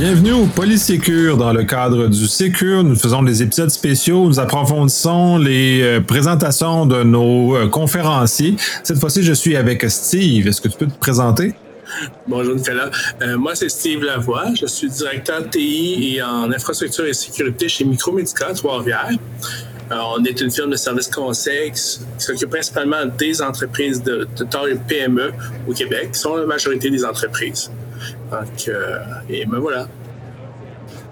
Bienvenue au Polysécure. Dans le cadre du Sécure, nous faisons des épisodes spéciaux. Nous approfondissons les euh, présentations de nos euh, conférenciers. Cette fois-ci, je suis avec Steve. Est-ce que tu peux te présenter? Bonjour Nicolas. Euh, moi, c'est Steve Lavoie. Je suis directeur TI et en infrastructure et sécurité chez Micromédica Trois-Rivières. On est une firme de services conseil qui s'occupe principalement des entreprises de, de taille PME au Québec, qui sont la majorité des entreprises. Donc, euh, et me voilà.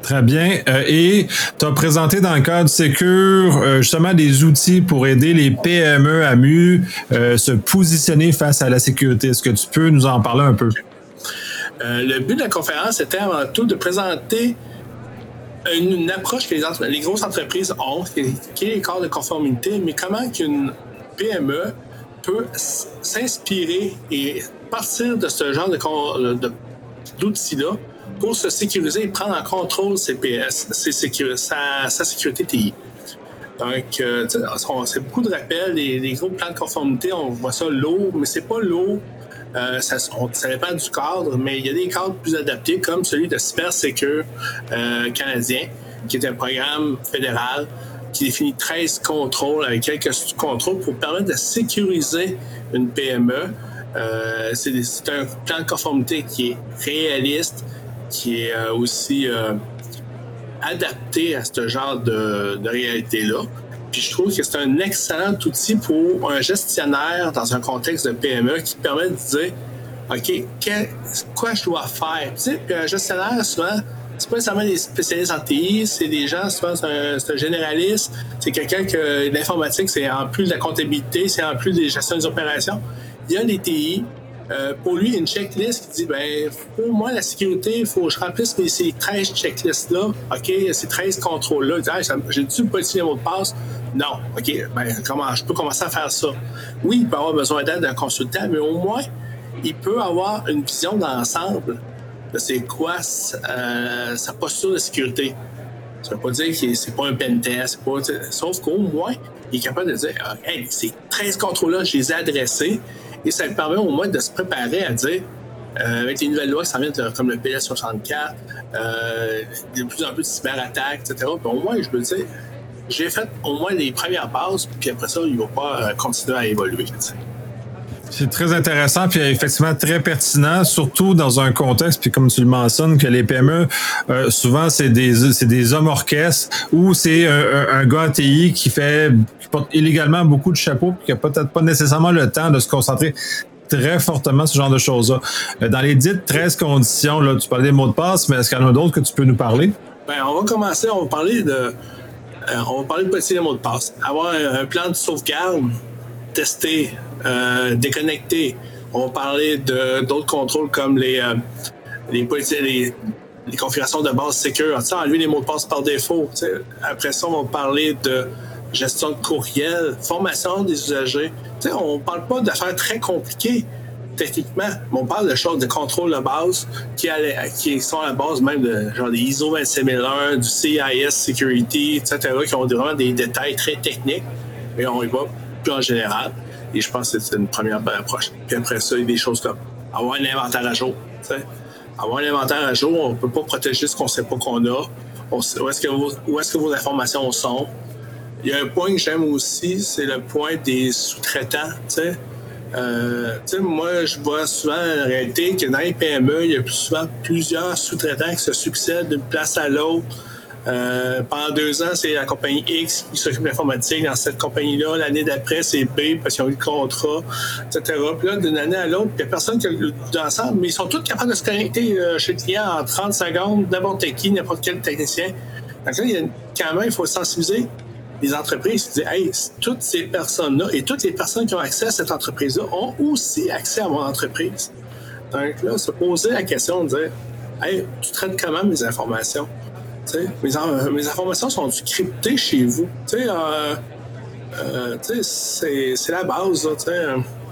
Très bien. Euh, et tu as présenté dans le cadre Secure euh, justement des outils pour aider les PME à mieux se positionner face à la sécurité. Est-ce que tu peux nous en parler un peu? le but de la conférence était avant tout de présenter une, approche que les, grosses entreprises ont, qui est les de conformité, mais comment qu'une PME peut s'inspirer et partir de ce genre de, d'outils-là pour se sécuriser et prendre en contrôle ses PS, sa, sécurité TI. Donc, euh, c'est beaucoup de rappels, les, gros plans de conformité, on voit ça lourd, mais c'est pas lourd. Euh, ça, ça, dépend du cadre, mais il y a des cadres plus adaptés, comme celui de Cybersecure euh, canadien, qui est un programme fédéral qui définit 13 contrôles avec quelques contrôles pour permettre de sécuriser une PME euh, c'est un plan de conformité qui est réaliste, qui est euh, aussi adapté à ce genre de, réalité-là. Je trouve que c'est un excellent outil pour un gestionnaire dans un contexte de PME qui permet de dire OK, quoi je dois faire? Tu sais, puis un gestionnaire, souvent, c'est pas nécessairement des spécialistes en TI, c'est des gens, souvent, c'est un, généraliste, c'est quelqu'un que l'informatique, c'est en plus de la comptabilité, c'est en plus des gestions des opérations il y a les TI. Euh, pour lui, une checklist qui dit ben, pour moi, la sécurité, il faut que je remplisse ces 13 checklists-là. OK, ces 13 contrôles-là. Ah, j'ai dû modifier le mot de passe. Non. OK, ben, comment, je peux commencer à faire ça. Oui, il peut avoir besoin d'aide d'un consultant, mais au moins, il peut avoir une vision d'ensemble de c'est quoi euh, sa posture de sécurité. Ça ne veut pas dire que c'est pas un pen test, sauf qu'au moins, il est capable de dire hey, ces 13 contrôles-là, je les ai adressés et ça lui permet au moins de se préparer à dire, euh, avec les nouvelles lois qui s'en viennent, comme le PS64, euh, de plus en plus de cyberattaques, etc. Puis au moins, je peux dire, j'ai fait au moins les premières bases, puis après ça, il ne va pas euh, continuer à évoluer. C'est très intéressant, puis effectivement très pertinent, surtout dans un contexte, puis comme tu le mentionnes, que les PME, euh, souvent, c'est des, c'est des hommes orchestres ou c'est un, un, gars TI qui fait qui porte illégalement beaucoup de chapeaux, puis qui n'a peut-être pas nécessairement le temps de se concentrer très fortement sur ce genre de choses-là. Euh, dans les dites 13 conditions, là, tu parlais des mots de passe, mais est-ce qu'il y en a d'autres que tu peux nous parler? Ben, on va commencer, on va parler de. Euh, on va parler de petits mots de passe. Avoir un, plan de sauvegarde testé euh, déconnecter. On va parler d'autres contrôles comme les, euh, les, les, configurations de base secure. enlever les mots de passe par défaut. Après ça, on va parler de gestion de courriel, formation des usagers. on ne parle pas d'affaires très compliquées techniquement, on parle de choses de contrôle de base qui, sont à la base même de genre des ISO 27001, du CIS Security, etc., qui ont vraiment des détails très techniques, mais on y va plus en général. Et je pense que c'est une première bonne approche. Puis après ça, il y a des choses comme avoir un inventaire à jour. Avoir un inventaire à jour, on ne peut pas protéger ce qu'on ne sait pas qu'on a. où est-ce que, que vos informations sont? Il y a un point que j'aime aussi, c'est le point des sous-traitants. Euh, moi, je vois souvent la réalité que dans les PME, il y a souvent plusieurs sous-traitants qui se succèdent d'une place à l'autre. Euh, pendant deux ans, c'est la compagnie X qui s'occupe de l'informatique dans cette compagnie-là. L'année d'après, c'est B parce qu'ils ont eu le contrat, etc. Puis là, d'une année à l'autre, il n'y a personne qui a le d'ensemble, mais ils sont tous capables de se connecter euh, chez le client en 30 secondes, n'importe qui, n'importe quel technicien. Donc là, il y a, quand même, il faut sensibiliser les entreprises disent Hey, toutes ces personnes-là et toutes les personnes qui ont accès à cette entreprise-là ont aussi accès à mon entreprise. Donc là, se poser la question de dire Hey, tu traites comment mes informations? Mes, informations sont cryptées chez vous. Euh, euh, c'est la base.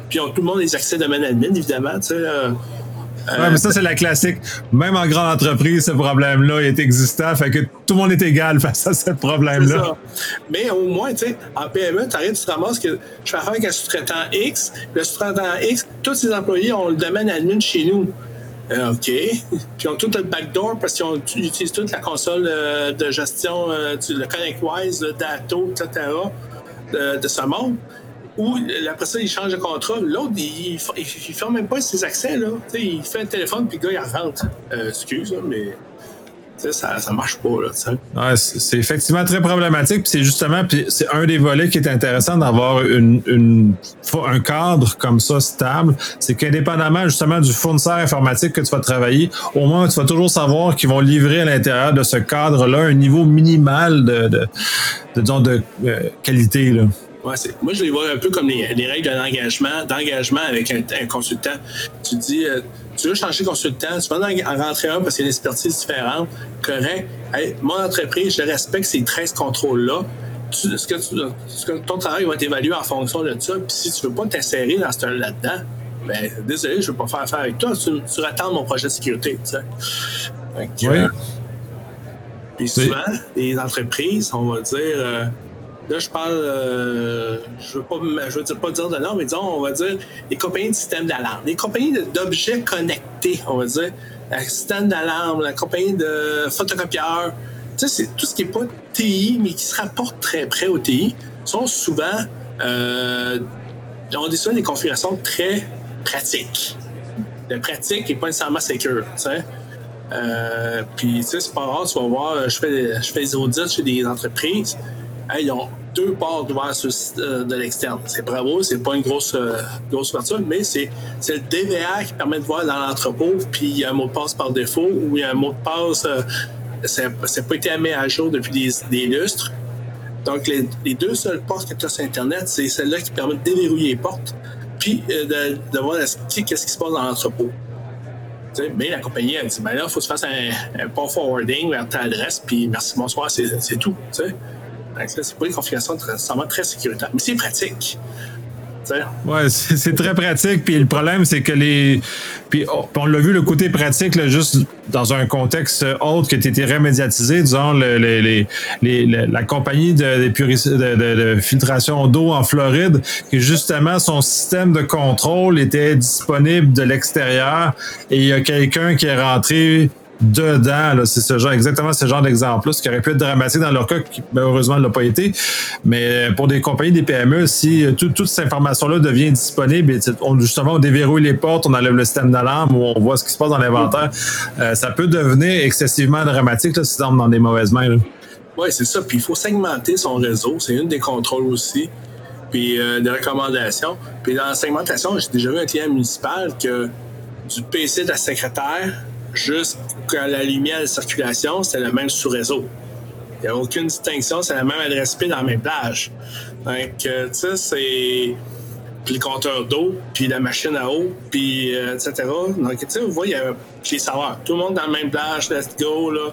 Puis tout le monde les accès de admin, évidemment. Euh, ouais, mais ça, c'est la classique. Même en grande entreprise, ce problème-là est existant. Fait que tout le monde est égal face à ce problème-là. Mais au moins, tu sais, en PME, tu arrives, tu te ramasses que je fais affaire avec un sous-traitant X. Le sous-traitant X, tous ses employés ont le domaine admin chez nous. Euh, OK. Puis ils ont tout le backdoor parce qu'ils utilisent toute la console euh, de gestion, euh, le ConnectWise, le Dato, etc. de, de ce monde. Ou après ça, il change de contrat. L'autre, il, il, ferme même pas ses accès. Là. il fait un téléphone, puis le gars, il rentre. excuse, mais ça, ça marche pas. Là, ouais, c'est effectivement très problématique. C'est justement, c'est un des volets qui est intéressant d'avoir une, une, un cadre comme ça stable. C'est qu'indépendamment justement du fournisseur informatique que tu vas travailler, au moins tu vas toujours savoir qu'ils vont livrer à l'intérieur de ce cadre-là un niveau minimal de, de, de, de, de euh, qualité. Là. Ouais, moi, je les vois un peu comme les, règles d'engagement, d'engagement avec un, consultant. Tu dis, euh, tu veux changer de consultant, tu vas en rentrer un parce qu'il y a une expertise différente, correct. mon entreprise, je respecte ces 13 contrôles-là. Tu, ce que, tu, ton travail va être évalué en fonction de ça. Puis si tu veux pas t'insérer dans ce là-dedans, ben désolé, je veux pas faire affaire avec toi. Tu, tu attends mon projet de sécurité. Tu sais. oui. puis souvent, les entreprises, on va dire. Euh, Là, je parle, euh, je veux pas, je veux pas dire de nom, mais disons, on va dire les compagnies de système d'alarme, les compagnies d'objets connectés, on va dire, la système d'alarme, la compagnie de photocopieurs. Tu sais, c'est tout ce qui est pas TI, mais qui se rapporte très près au TI, sont souvent, euh, ont souvent des configurations très pratiques. De pratique et pas nécessairement secure, tu sais. Euh, puis, tu sais, c'est pas rare, tu vas voir, je fais, je fais des audits chez des entreprises ils ont deux portes ouvertes euh, de l'externe. C'est bravo, c'est pas une grosse, euh, grosse ouverture, mais c'est, le DVA qui permet de voir dans l'entrepôt, puis il y a un mot de passe par défaut ou il y a un mot de passe, euh, ça n'a pas été mis à jour depuis des, lustres. Donc, les, deux seules portes que tu as sur Internet, c'est celle-là qui permet de déverrouiller les portes, puis de, voir qu'est-ce qui se passe dans l'entrepôt. Mais la compagnie a dit, ben là, il faut que tu fasses un, port forwarding vers ta adresse, puis merci, bonsoir, c'est, tout. C'est pas une configuration très, très sécuritaire, mais c'est pratique. Ouais, c'est très pratique. Puis le problème, c'est que les. Puis oh, on l'a vu, le côté pratique, juste dans un contexte autre qui était remédiatisé, disons, la compagnie de filtration d'eau en Floride, qui justement, son système de contrôle était disponible de l'extérieur et il y a quelqu'un qui est rentré dedans. C'est ce genre, exactement ce genre d'exemple-là, ce qui aurait pu être dramatique dans leur cas, qui malheureusement ne l'a pas été. Mais pour des compagnies, des PME, si toute cette information-là devient disponible, on, justement, on déverrouille les portes, on enlève le système d'alarme on voit ce qui se passe dans l'inventaire, euh, ça peut devenir excessivement dramatique là, si on dans des mauvaises mains. Oui, c'est ça. Puis il faut segmenter son réseau. C'est une des contrôles aussi. Puis euh, des recommandations. Puis dans la segmentation, j'ai déjà vu un client municipal que du PC de la secrétaire jusqu'à la lumière de circulation, c'est le même sous-réseau. Il n'y a aucune distinction, c'est la même adresse IP dans la même plage. Donc, euh, tu sais, c'est. Puis le compteur d'eau, puis la machine à eau, puis euh, etc. Donc, tu sais, vous voyez, il y a les serveurs. Tout le monde dans la même plage, let's go, là.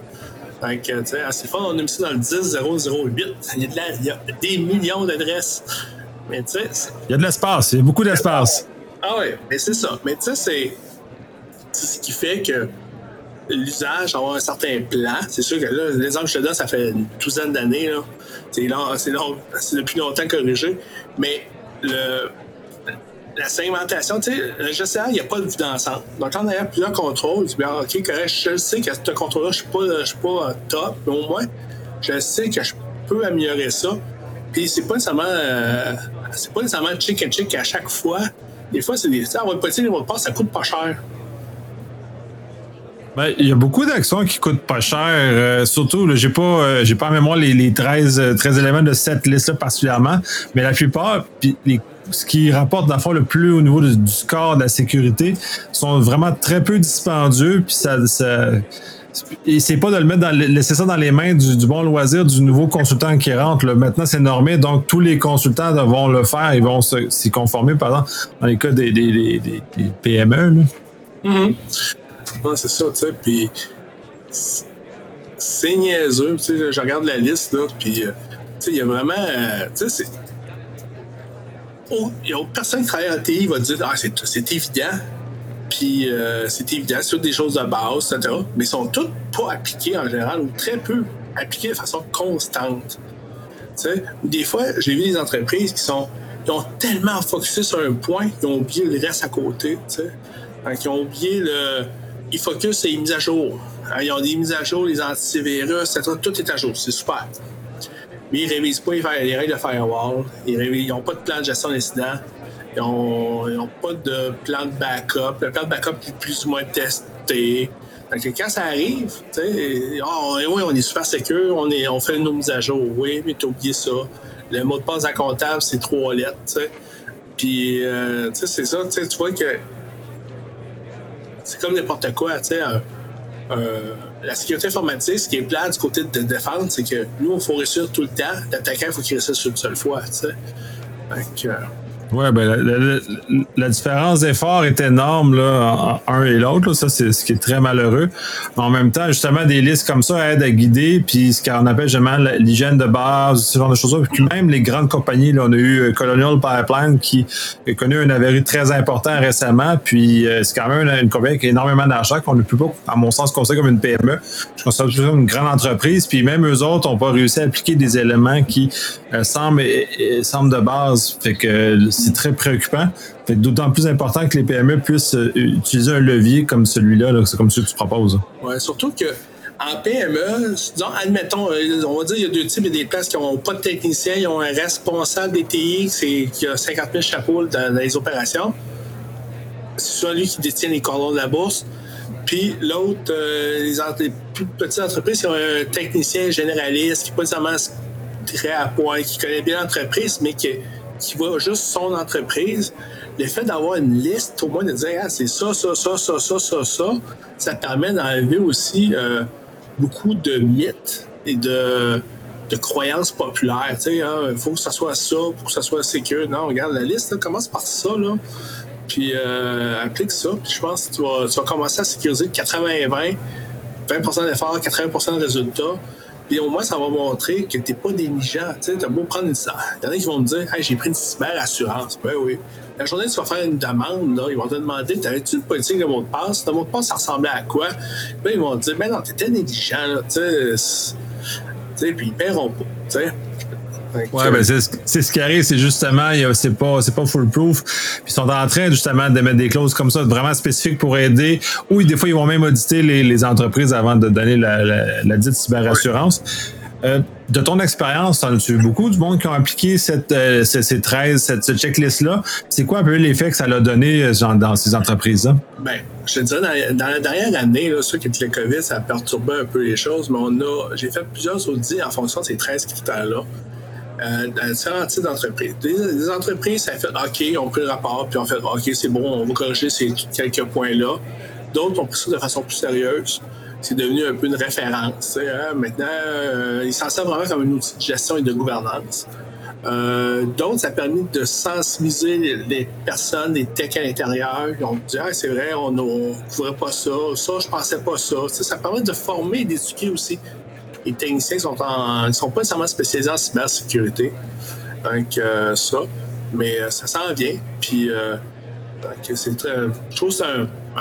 Donc, tu sais, assez fort, on a mis dans le 10008. Il y a, de la, il y a des millions d'adresses. Mais tu sais. Il y a de l'espace, il y a beaucoup d'espace. Ah oui, mais c'est ça. Mais tu sais, c'est. ce qui fait que l'usage, avoir un certain plan. C'est sûr que là, l'exemple que je te donne, ça fait une douzaine d'années. C'est, c'est, c'est depuis longtemps corrigé. Mais le, la segmentation, tu sais, le gestionnaire, il n'y a pas de vue d'ensemble. Donc, quand on a plusieurs contrôles, tu dis, ah, OK, correct, je sais que ce contrôle-là, je ne suis pas, top, mais au moins, je sais que je peux améliorer ça. Puis, c'est pas nécessairement, euh, c'est pas nécessairement chick and chick à chaque fois. Des fois, c'est des, va pas dire, les mots de ça coûte pas cher. Ben, il y a beaucoup d'actions qui coûtent pas cher. Euh, surtout, j'ai pas, euh, pas en mémoire les, les 13, 13 euh, éléments de cette liste-là particulièrement, mais la plupart, puis ce qui rapporte dans le fond le plus au niveau du score de la sécurité, sont vraiment très peu dispendieux, puis ça, ça c'est pas de le mettre dans, laisser ça dans les mains du, bon loisir du nouveau consultant qui rentre. Maintenant, c'est normé, donc tous les consultants vont le faire, ils vont s'y conformer, par exemple, dans les cas des, des, des, PME. Là. Mm-hmm c'est ça, tu sais. Puis c'est niaiseux. Tu sais, je regarde la liste, là, puis euh, tu sais, il y a vraiment. Euh, tu sais, c'est. Personne qui travaille en TI va dire Ah, c'est évident. Puis euh, c'est évident, c'est des choses de base, etc. Mais ils sont toutes pas appliquées en général ou très peu appliquées de façon constante. Tu sais, des fois, j'ai vu des entreprises qui sont. Ils ont tellement focusé sur un point qu'ils ont oublié le reste à côté. Ils ont oublié le ils focus sur les mises à jour. Hein, ils ont des mises à jour, les antivirus, etc. Tout est à jour. C'est super. Mais ils ne révisent pas les règles de firewall. Ils n'ont pas de plan de gestion d'incident. Ils n'ont pas de plan de backup. Le plan de backup est plus ou moins testé. Donc, quand ça arrive, oh, oui, on est super sécure, on, fait nos mises à jour. Oui, mais tu oublié ça. Le mot de passe à comptable, c'est trois lettres. Puis, euh, c'est ça, tu vois que c'est comme n'importe quoi, tu sais. la sécurité informatique, ce qui est plat du côté de défense, c'est que nous, il faut réussir tout le temps. L'attaquant, il faut qu'il réussisse une seule fois, tu sais. Oui, ben, la, différence d'effort est énorme, là, un et l'autre. Ça, c'est ce qui est très malheureux. En même temps, justement, des listes comme ça aident à guider, puis ce qu'on appelle justement l'hygiène de base, ce genre de choses-là. Puis même les grandes compagnies, là, on a eu euh, Colonial Pipeline qui a connu un avarie très important récemment, puis euh, c'est quand même une, compagnie qui a énormément d'argent, qu'on ne peut pas, à mon sens, considérer comme une PME. Je considère plus comme une grande entreprise, puis même eux autres n'ont pas réussi à appliquer des éléments qui euh, semblent, semblent de base. Fait que c'est très préoccupant. Fait d'autant plus important que les PME puissent euh, utiliser un levier comme celui-là, c'est comme celui que tu proposes. Oui, surtout que en PME, disons, admettons, euh, on va dire qu'il y a deux types, il y a des places qui n'ont pas de technicien, ils ont un responsable des TI qui a 50 000 chapeaux dans, les opérations. C'est soit lui qui détient les cordons de la bourse. Puis l'autre, euh, les, plus petites entreprises, qui ont un technicien généraliste qui n'est pas nécessairement très à point, qui connaît bien l'entreprise, mais qui qui voit juste son entreprise, le fait d'avoir une liste, au moins de dire, ah, c'est ça, ça, ça, ça, ça, ça, ça, ça permet d'enlever aussi euh, beaucoup de mythes et de, croyances populaires. Sais, il hein, faut que ça soit ça pour que ça soit sécure. Non, regarde, la liste commence par ça, là. Puis euh, applique ça. Puis je pense que tu vas, tu vas commencer à sécuriser 80-20, 20% d'efforts, 80% de résultats. Puis au moins, ça va montrer que tu n'es pas négligent. Tu as beau prendre une. Il y en a qui vont me dire hey, j'ai pris une cyber-assurance. Ben oui. La journée tu vas faire une demande, là, ils vont te demander T'avais-tu une politique de mot passe? Le mot de passe, ça ressemblait à quoi? Puis ils vont te dire Ben non, t'étais négligent. Là, tu sais, puis ils paieront pas. Tu sais. Ouais, ben c'est ce qui arrive, c'est justement, c'est pas, c'est pas foolproof. Puis ils sont en train justement de mettre des clauses comme ça, vraiment spécifiques pour aider. Ou des fois, ils vont même auditer les, les entreprises avant de donner la, la, dite cyberassurance. Euh, de ton expérience, en as-tu beaucoup du monde qui ont appliqué cette, euh, ces, 13, cette, checklist-là? C'est quoi un peu l'effet que ça a donné euh, genre, dans ces entreprises-là? Ben, je te dirais, dans, la dernière année, là, sûr que le COVID, ça a perturbé un peu les choses, mais on a, j'ai fait plusieurs audits en fonction de ces 13 critères-là euh, dans différents types d'entreprises. Des, entreprises, ça fait OK, on pris le rapport, puis on fait OK, c'est bon, on va corriger ces quelques points-là. D'autres ont pris ça de façon plus sérieuse. C'est devenu un peu une référence. Hein. Maintenant, euh, ils s'en servent vraiment comme un outil de gestion et de gouvernance. Euh, d'autres, ça a permis de sensibiliser les, personnes, les techs à l'intérieur. Ils ont dit, ah, c'est vrai, on ne couvrait pas ça. Ça, je pensais pas ça. ça permet de former et d'éduquer aussi les techniciens sont en, sont pas nécessairement spécialisés en cybersécurité. Donc, euh, ça. Mais euh, ça s'en vient. Puis, euh, c'est très, je trouve que c'est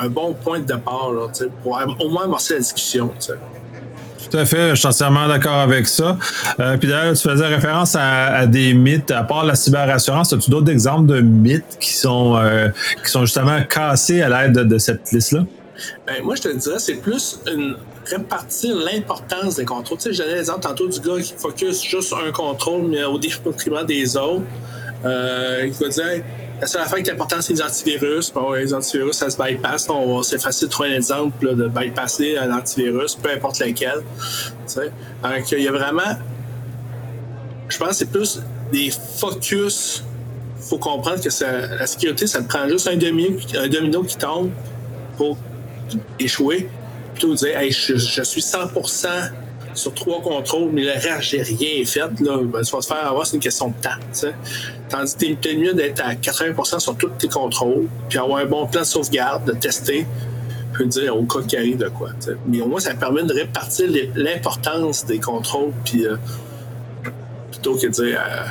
un, bon point de départ là, pour au moins amorcer la discussion. Tout à fait, je suis entièrement d'accord avec ça. puis d'ailleurs, tu faisais référence à, des mythes. À part la cyberassurance, as-tu d'autres exemples de mythes qui sont, qui sont justement cassés à l'aide de, cette liste-là? Ben, moi, je te dirais, c'est plus une répartir l'importance des contrôles. Tu sais, j'ai l'exemple tantôt du gars qui focus juste un contrôle, mais au détriment des autres. Euh, il va dire la seule affaire qui est importante, c'est les antivirus. Bon, les antivirus, ça se bypass. C'est facile de trouver un exemple de bypasser un antivirus, peu importe lequel. Tu sais. Donc, il y a vraiment. Je pense que c'est plus des focus. Il faut comprendre que la sécurité, ça prend juste un, demi, un domino qui tombe pour échouer dire je, suis 100% sur trois contrôles, mais le reste, j'ai rien fait, là, ben, tu vas faire avoir, c'est une question de temps. Tandis que t'es mieux d'être à 80% sur tous tes contrôles, puis avoir un bon plan de sauvegarde, de tester, puis dire au cas qui arrive de quoi. Mais au moins, ça permet de répartir l'importance des contrôles, puis euh, plutôt que de dire. Euh,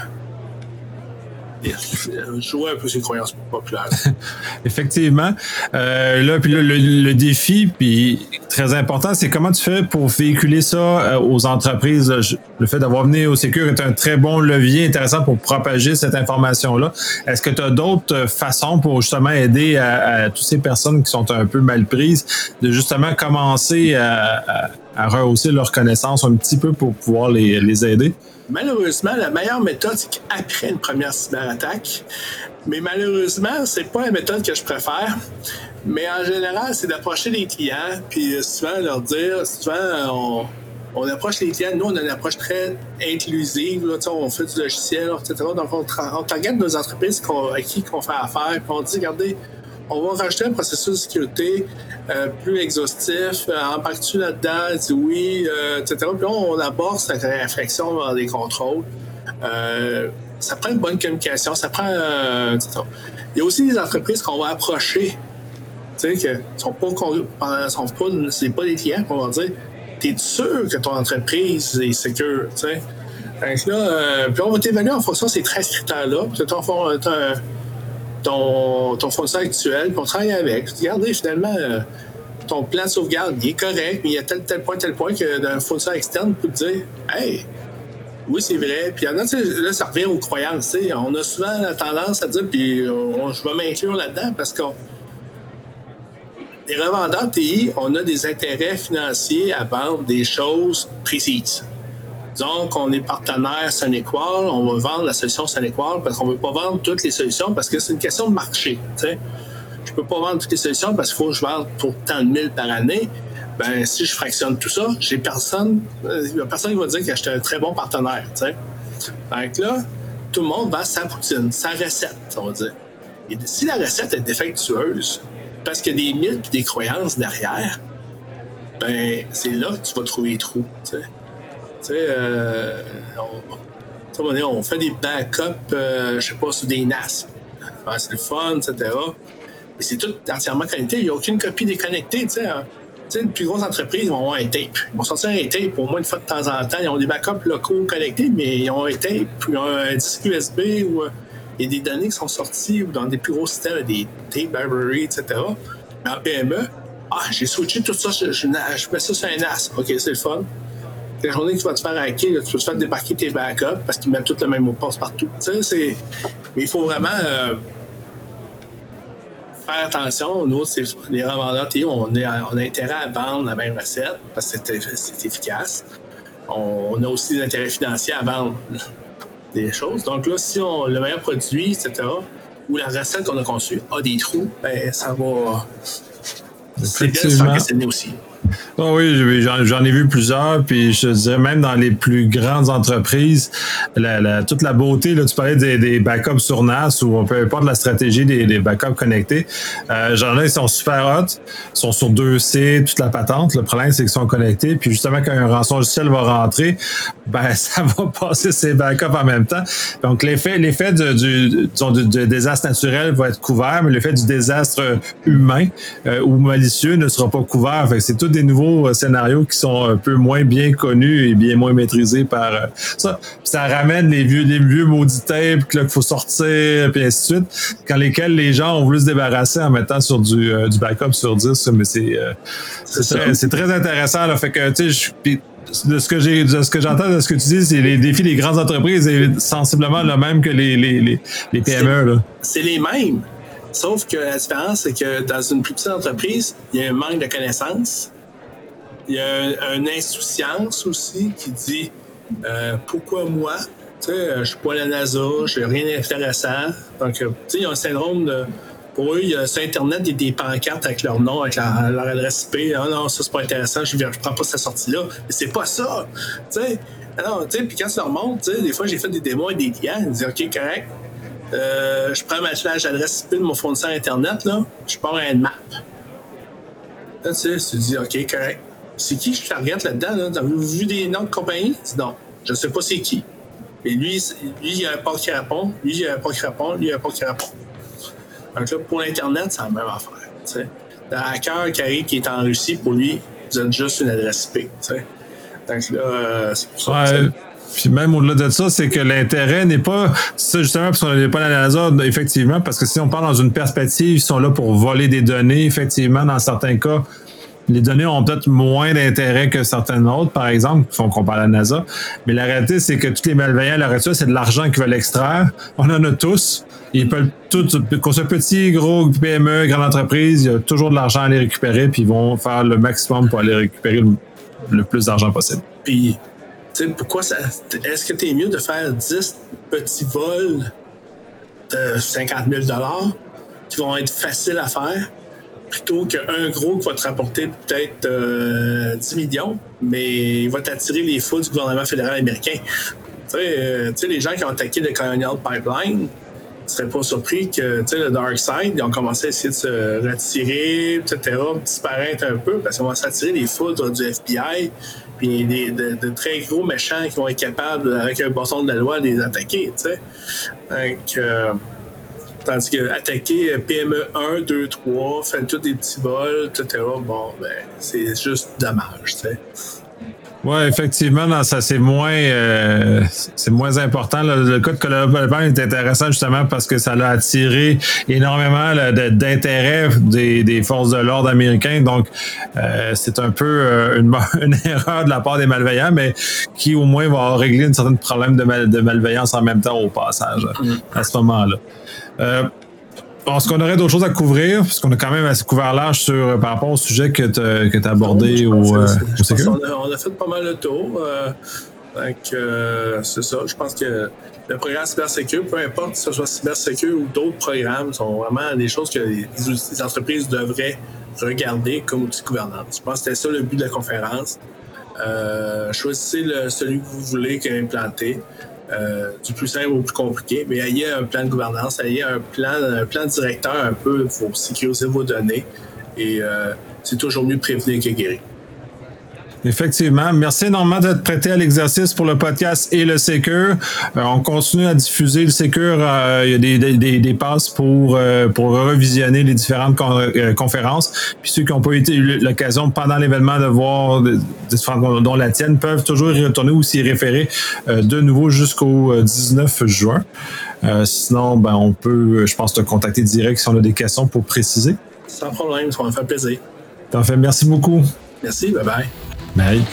jouer un peu ses croyances populaires. Effectivement. Euh, là, puis le, défi, puis très important, c'est comment tu fais pour véhiculer ça euh, aux entreprises? Le fait d'avoir venu au Sécur est un très bon levier intéressant pour propager cette information-là. Est-ce que tu as d'autres façons pour justement aider à, toutes ces personnes qui sont un peu mal prises de justement commencer à, rehausser leur connaissance un petit peu pour pouvoir les, les aider? Malheureusement, la meilleure méthode, c'est qu'après une première cyberattaque, mais malheureusement, c'est pas la méthode que je préfère. Mais en général, c'est d'approcher les clients, puis souvent leur dire, souvent on, approche les clients, nous on a une approche très inclusive, là, on fait du logiciel, etc. Donc on, on regarde nos entreprises à qui on fait affaire, puis on dit, regardez, on va rajouter un processus de sécurité euh, plus exhaustif. Euh, Embarques-tu là-dedans? Dis oui, euh, etc. Puis là, on aborde cette réflexion dans des contrôles. Ça prend une bonne communication, ça prend. Il y a aussi des entreprises qu'on va approcher, tu sais, que sont pas, sont pas, pas des clients qu'on va dire, t'es sûr que ton entreprise est sécure, tu sais. Donc là, puis on va t'évaluer en fonction de ces 13 critères-là. Peut-être un ton, ton fournisseur actuel, puis on travaille avec. Regardez, finalement, euh, ton plan de sauvegarde, il est correct, mais il y a tel, tel point, tel point que d'un fournisseur externe peut te dire Hey, oui, c'est vrai. Puis là, ça revient aux croyances. On a souvent la tendance à dire, puis je vais m'inclure là-dedans parce que les revendeurs TI, on a des intérêts financiers à vendre des choses précises. Donc, on est partenaire Sonequal, on va vendre la solution Sonequal parce qu'on ne veut pas vendre toutes les solutions parce que c'est une question de marché. Je ne peux pas vendre toutes les solutions parce qu'il faut que je vende pour tant de mille par année. Ben, si je fractionne tout ça, j'ai personne, euh, il a personne qui va dire que j'étais un très bon partenaire. Donc là, tout le monde va sa poutine, sa recette, on va dire. Et si la recette est défectueuse, parce qu'il y a des mythes et des croyances derrière, ben, c'est là que tu vas trouver les trous. Tu sais, euh, on, fait des backups, euh, je sais pas, sur des NAS. c'est le fun, etc. Mais c'est tout entièrement connecté. Il n'y a aucune copie déconnectée, tu sais. Hein. Les plus grosses entreprises vont avoir un tape. Ils vont sortir un tape au moins une fois de temps en temps. Ils ont des backups locaux connectés, mais ils ont un tape, ont un disque USB ou euh, il y a des données qui sont sorties dans des plus gros systèmes, des tape library, etc. Mais en PME, ah, j'ai switché tout ça, je, je, mets ça sur un NAS. OK, c'est le fun la journée que tu vas te faire hacker, tu vas te faire débarquer tes backups parce qu'ils mettent tout le même mot de passe partout. Mais il faut vraiment euh, faire attention. Nous, les revendeurs on, a, intérêt à vendre la même recette parce que c'est efficace. On, a aussi des intérêts financiers à vendre des choses. Donc là, si on, le meilleur produit, etc., ou la recette qu'on a conçue a des trous, ben ça va. C'est bien se faire aussi. Oh oui, j'en ai vu plusieurs, puis je dirais même dans les plus grandes entreprises, toute la beauté, là, tu parlais des, backups sur NAS ou peu importe la stratégie des, backups connectés. Euh, J'en ai, ils sont super hot, ils sont sur 2C, toute la patente. Le problème, c'est qu'ils sont connectés, puis justement, quand un rançon logiciel va rentrer, ben ça va passer ces backups en même temps. Donc, l'effet l'effet du, du, désastre naturel va être couvert, mais l'effet du désastre humain euh, ou malicieux ne sera pas couvert. C'est tout des nouveaux euh, scénarios qui sont un peu moins bien connus et bien moins maîtrisés par euh, ça. ça ramène les vieux, les vieux maudits tapes qu'il faut sortir, puis ainsi de suite, quand lesquels les gens ont voulu se débarrasser en mettant sur du, euh, du backup sur 10. Mais c'est c'est très, intéressant. Là. Fait que, tu sais, de ce que j'ai de ce que j'entends de ce que tu dis, c'est les défis des grandes entreprises est sensiblement le même que les, les, les, les PME. C'est les mêmes. Sauf que la différence, c'est que dans une plus petite entreprise, il y a un manque de connaissances. Il y a une insouciance aussi qui dit euh, pourquoi moi? Tu sais, je suis pas la NASA, je n'ai rien d'intéressant. Donc, euh, tu sais, il y a un syndrome de. Pour eux, il y a sur Internet des, des pancartes avec leur nom, avec leur, adresse IP. Ah non, ça, c'est pas intéressant, je ne prends pas cette sortie-là. Mais c'est pas ça. Tu sais, alors, tu sais, puis quand ça remonte, tu sais, des fois, j'ai fait des démos avec des clients, ils disent OK, correct. Euh, je prends ma flash adresse IP de mon fournisseur Internet, là, je pars à une map. Là, tu sais, tu dis OK, correct c'est qui je target là-dedans? Là? Avez-vous vu des noms de compagnie? Non, je ne sais pas c'est qui. Mais lui, lui, il y a pas qui répond, lui, il y a pas qui répond, lui, il y a pas qui répond. Donc là, pour l'Internet, c'est la même affaire. T'sais. Le hacker qui arrive, qui est en Russie, pour lui, vous êtes juste une adresse IP. T'sais. Donc là, euh, c'est pour ça. Puis même au-delà de ça, c'est que l'intérêt n'est pas ça justement parce qu'on n'est pas dans la NASA, effectivement, parce que si on parle dans une perspective, ils sont là pour voler des données, effectivement, dans certains cas. Les données ont peut-être moins d'intérêt que certaines autres, par exemple, si on compare à la NASA. Mais la réalité, c'est que tous les malveillants, la réalité, c'est de l'argent qu'ils veulent extraire. On en a tous. Ils peuvent tous, qu'on soit petit, gros, PME, grande entreprise, il y a toujours de l'argent à aller récupérer, puis ils vont faire le maximum pour aller récupérer le, plus d'argent possible. Puis pourquoi ça. Est-ce que tu es mieux de faire 10 petits vols de 50 000 qui vont être faciles à faire plutôt qu'un gros qui va te rapporter peut-être 10 euh, millions, mais il va t'attirer les fous du gouvernement fédéral américain. Euh, tu sais, les gens qui ont attaqué le Colonial Pipeline, ne seraient pas surpris que le Dark Side, ils ont commencé à essayer de se retirer, etc., disparaître un peu, parce qu'on va s'attirer les foudres du FBI, puis des, de, très gros méchants qui vont être capables, avec un bâton de la loi, de les attaquer. sais. Donc, euh, tandis que attaquer PME 1, 2, 3, faire tous des petits vols, etc., bon, ben, c'est juste dommage. sais. Oui, effectivement, non, ça c'est moins euh, c'est moins important. Le cas de Colorado est intéressant justement parce que ça a attiré énormément d'intérêt des, des, forces de l'ordre américains. Donc euh, c'est un peu euh, une, une, erreur de la part des malveillants, mais qui au moins va régler un certain problème de, de malveillance en même temps au passage mm-hmm. à ce moment-là. Est-ce qu'on aurait d'autres choses à couvrir? Parce qu'on a quand même assez couvert large sur, euh, par rapport au sujet que tu as, abordé au, euh, on, a, fait pas mal de tour. Euh, donc, c'est ça. Je pense que le programme cybersécurité, peu importe que ce soit cybersécurité ou d'autres programmes, sont vraiment des choses que les, entreprises devraient regarder comme outil de gouvernance. Je pense que c'était ça le but de la conférence. choisissez le, celui que vous voulez implanter. Euh, du plus simple au plus compliqué, mais il y a un plan de gouvernance, il y a un plan, un plan directeur un peu pour sécuriser vos données. Et euh, c'est toujours mieux prévenir que guérir. Effectivement. Merci énormément d'être prêté à l'exercice pour le podcast et le Secure. Euh, on continue à diffuser le Secure. Euh, il y a des, des, des, passes pour, euh, pour revisionner les différentes conférences. Puis ceux qui n'ont pas eu l'occasion pendant l'événement de voir différentes dont la tienne peuvent toujours y retourner ou s'y référer de nouveau jusqu'au 19 juin. sinon, ben, on peut, je pense, te contacter direct si on a des questions pour préciser. Sans problème, ça va me faire plaisir. T'en fais merci beaucoup. Merci, bye bye. Nej.